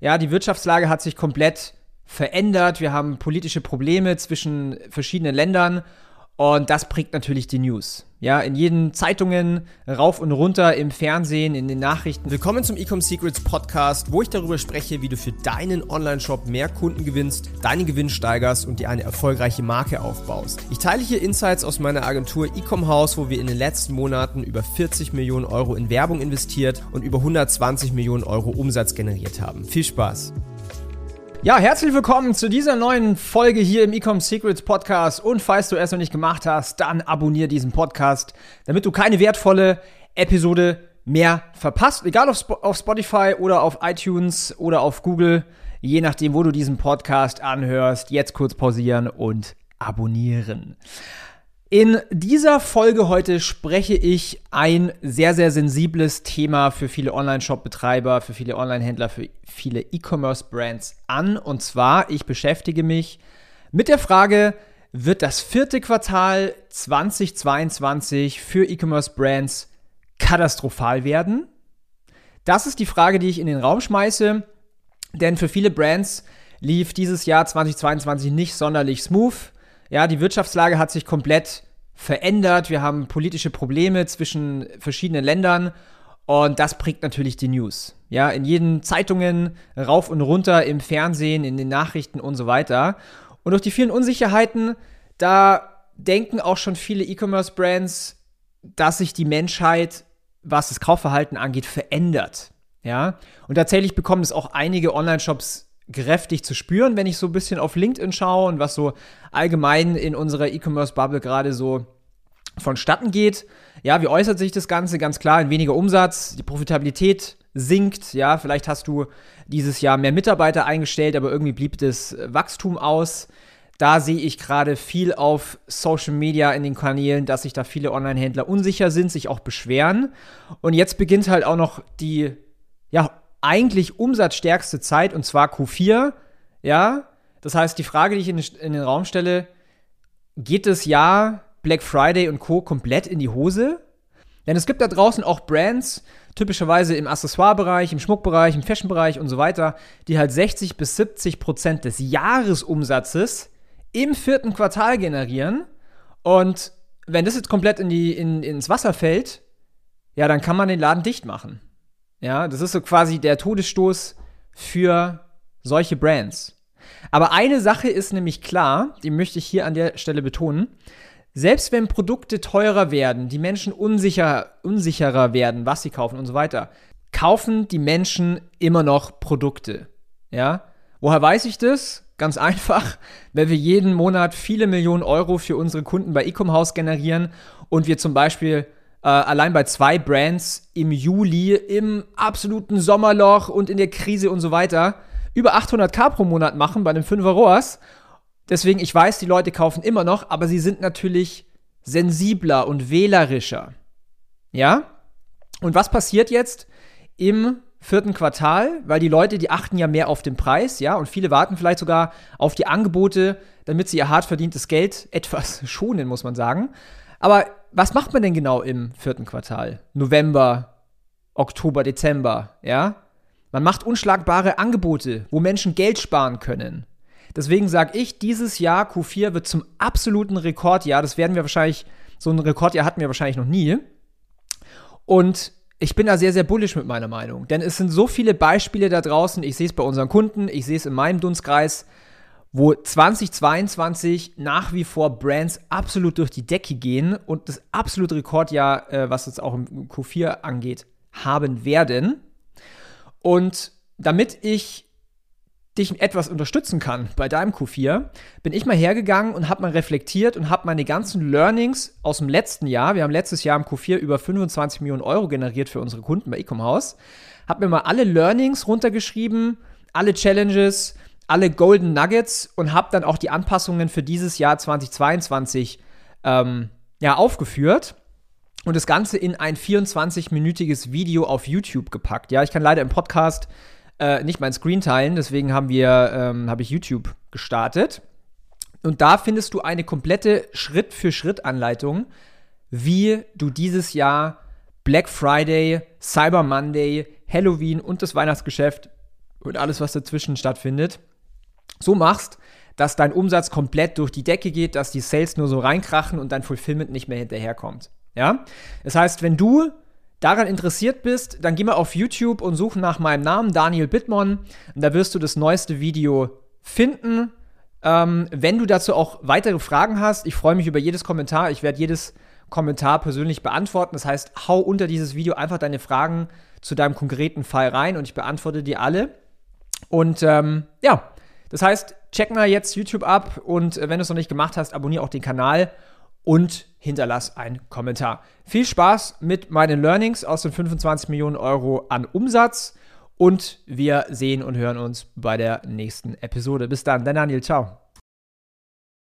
Ja, die Wirtschaftslage hat sich komplett verändert. Wir haben politische Probleme zwischen verschiedenen Ländern und das prägt natürlich die News. Ja, in jeden Zeitungen, rauf und runter, im Fernsehen, in den Nachrichten. Willkommen zum Ecom Secrets Podcast, wo ich darüber spreche, wie du für deinen Online-Shop mehr Kunden gewinnst, deinen Gewinn steigerst und dir eine erfolgreiche Marke aufbaust. Ich teile hier Insights aus meiner Agentur Ecom House, wo wir in den letzten Monaten über 40 Millionen Euro in Werbung investiert und über 120 Millionen Euro Umsatz generiert haben. Viel Spaß! Ja, herzlich willkommen zu dieser neuen Folge hier im Ecom Secrets Podcast. Und falls du es noch nicht gemacht hast, dann abonniere diesen Podcast, damit du keine wertvolle Episode mehr verpasst. Egal auf, Sp auf Spotify oder auf iTunes oder auf Google, je nachdem, wo du diesen Podcast anhörst. Jetzt kurz pausieren und abonnieren. In dieser Folge heute spreche ich ein sehr, sehr sensibles Thema für viele Online-Shop-Betreiber, für viele Online-Händler, für viele E-Commerce-Brands an. Und zwar, ich beschäftige mich mit der Frage, wird das vierte Quartal 2022 für E-Commerce-Brands katastrophal werden? Das ist die Frage, die ich in den Raum schmeiße, denn für viele Brands lief dieses Jahr 2022 nicht sonderlich smooth. Ja, die Wirtschaftslage hat sich komplett verändert. Wir haben politische Probleme zwischen verschiedenen Ländern und das prägt natürlich die News. Ja, in jeden Zeitungen, rauf und runter, im Fernsehen, in den Nachrichten und so weiter. Und durch die vielen Unsicherheiten, da denken auch schon viele E-Commerce-Brands, dass sich die Menschheit, was das Kaufverhalten angeht, verändert. Ja, und tatsächlich bekommen es auch einige Online-Shops kräftig zu spüren, wenn ich so ein bisschen auf LinkedIn schaue und was so allgemein in unserer E-Commerce-Bubble gerade so vonstatten geht. Ja, wie äußert sich das Ganze? Ganz klar in weniger Umsatz, die Profitabilität sinkt. Ja, vielleicht hast du dieses Jahr mehr Mitarbeiter eingestellt, aber irgendwie blieb das Wachstum aus. Da sehe ich gerade viel auf Social Media in den Kanälen, dass sich da viele Online-Händler unsicher sind, sich auch beschweren. Und jetzt beginnt halt auch noch die ja, eigentlich umsatzstärkste Zeit und zwar Q4. Ja, das heißt, die Frage, die ich in, den Raum stelle, geht das Jahr Black Friday und Co. komplett in die Hose? Denn es gibt da draußen auch Brands, typischerweise im Accessoire-Bereich, im Schmuckbereich, im Fashion-Bereich und so weiter, die halt 60 bis 70 Prozent des Jahresumsatzes im vierten Quartal generieren. Und wenn das jetzt komplett in die, in, ins Wasser fällt, ja, dann kann man den Laden dicht machen. Ja, das ist so quasi der Todesstoß für solche Brands. Aber eine Sache ist nämlich klar, die möchte ich hier an der Stelle betonen. Selbst wenn Produkte teurer werden, die Menschen unsicher, unsicherer werden, was sie kaufen und so weiter, kaufen die Menschen immer noch Produkte. Ja? Woher weiß ich das? Ganz einfach, weil wir jeden Monat viele Millionen Euro für unsere Kunden bei Ecom House generieren und wir zum Beispiel äh, allein bei zwei Brands im Juli, im absoluten Sommerloch und in der Krise und so weiter, über 800k pro Monat machen bei einem 5er ROAS. Deswegen, ich weiß, die Leute kaufen immer noch, aber sie sind natürlich sensibler und wählerischer. Ja? Und was passiert jetzt im vierten Quartal? Weil die Leute, die achten ja mehr auf den Preis, ja, und viele warten vielleicht sogar auf die Angebote, damit sie ihr hart verdientes Geld etwas schonen, muss man sagen. Aber was macht man denn genau im vierten Quartal? November, Oktober, Dezember, ja? Man macht unschlagbare Angebote, wo Menschen Geld sparen können. Deswegen sage ich, dieses Jahr Q4 wird zum absoluten Rekordjahr. Das werden wir wahrscheinlich, so ein Rekordjahr hatten wir wahrscheinlich noch nie. Und ich bin da sehr, sehr bullisch mit meiner Meinung. Denn es sind so viele Beispiele da draußen. Ich sehe es bei unseren Kunden, ich sehe es in meinem Dunstkreis wo 2022 nach wie vor Brands absolut durch die Decke gehen und das absolute Rekordjahr, äh, was jetzt auch im Q4 angeht, haben werden. Und damit ich dich etwas unterstützen kann bei deinem Q4, bin ich mal hergegangen und habe mal reflektiert und habe meine ganzen Learnings aus dem letzten Jahr, wir haben letztes Jahr im Q4 über 25 Millionen Euro generiert für unsere Kunden bei Ecom House, habe mir mal alle Learnings runtergeschrieben, alle Challenges, alle Golden Nuggets und habe dann auch die Anpassungen für dieses Jahr 2022 ähm, ja, aufgeführt und das Ganze in ein 24-minütiges Video auf YouTube gepackt. Ja, ich kann leider im Podcast äh, nicht mein Screen teilen, deswegen haben ähm, habe ich YouTube gestartet. Und da findest du eine komplette Schritt-für-Schritt-Anleitung, wie du dieses Jahr Black Friday, Cyber Monday, Halloween und das Weihnachtsgeschäft und alles, was dazwischen stattfindet, so machst, dass dein Umsatz komplett durch die Decke geht, dass die Sales nur so reinkrachen und dein Fulfillment nicht mehr hinterherkommt. Ja? Das heißt, wenn du daran interessiert bist, dann geh mal auf YouTube und such nach meinem Namen, Daniel Bittmann. Und da wirst du das neueste Video finden. Ähm, wenn du dazu auch weitere Fragen hast, ich freue mich über jedes Kommentar. Ich werde jedes Kommentar persönlich beantworten. Das heißt, hau unter dieses Video einfach deine Fragen zu deinem konkreten Fall rein und ich beantworte die alle. Und ähm, ja, das heißt, check mal jetzt YouTube ab und äh, wenn du es noch nicht gemacht hast, abonniere auch den Kanal und hinterlass einen Kommentar. Viel Spaß mit meinen Learnings aus den 25 Millionen Euro an Umsatz und wir sehen und hören uns bei der nächsten Episode. Bis dann, dein Daniel, ciao.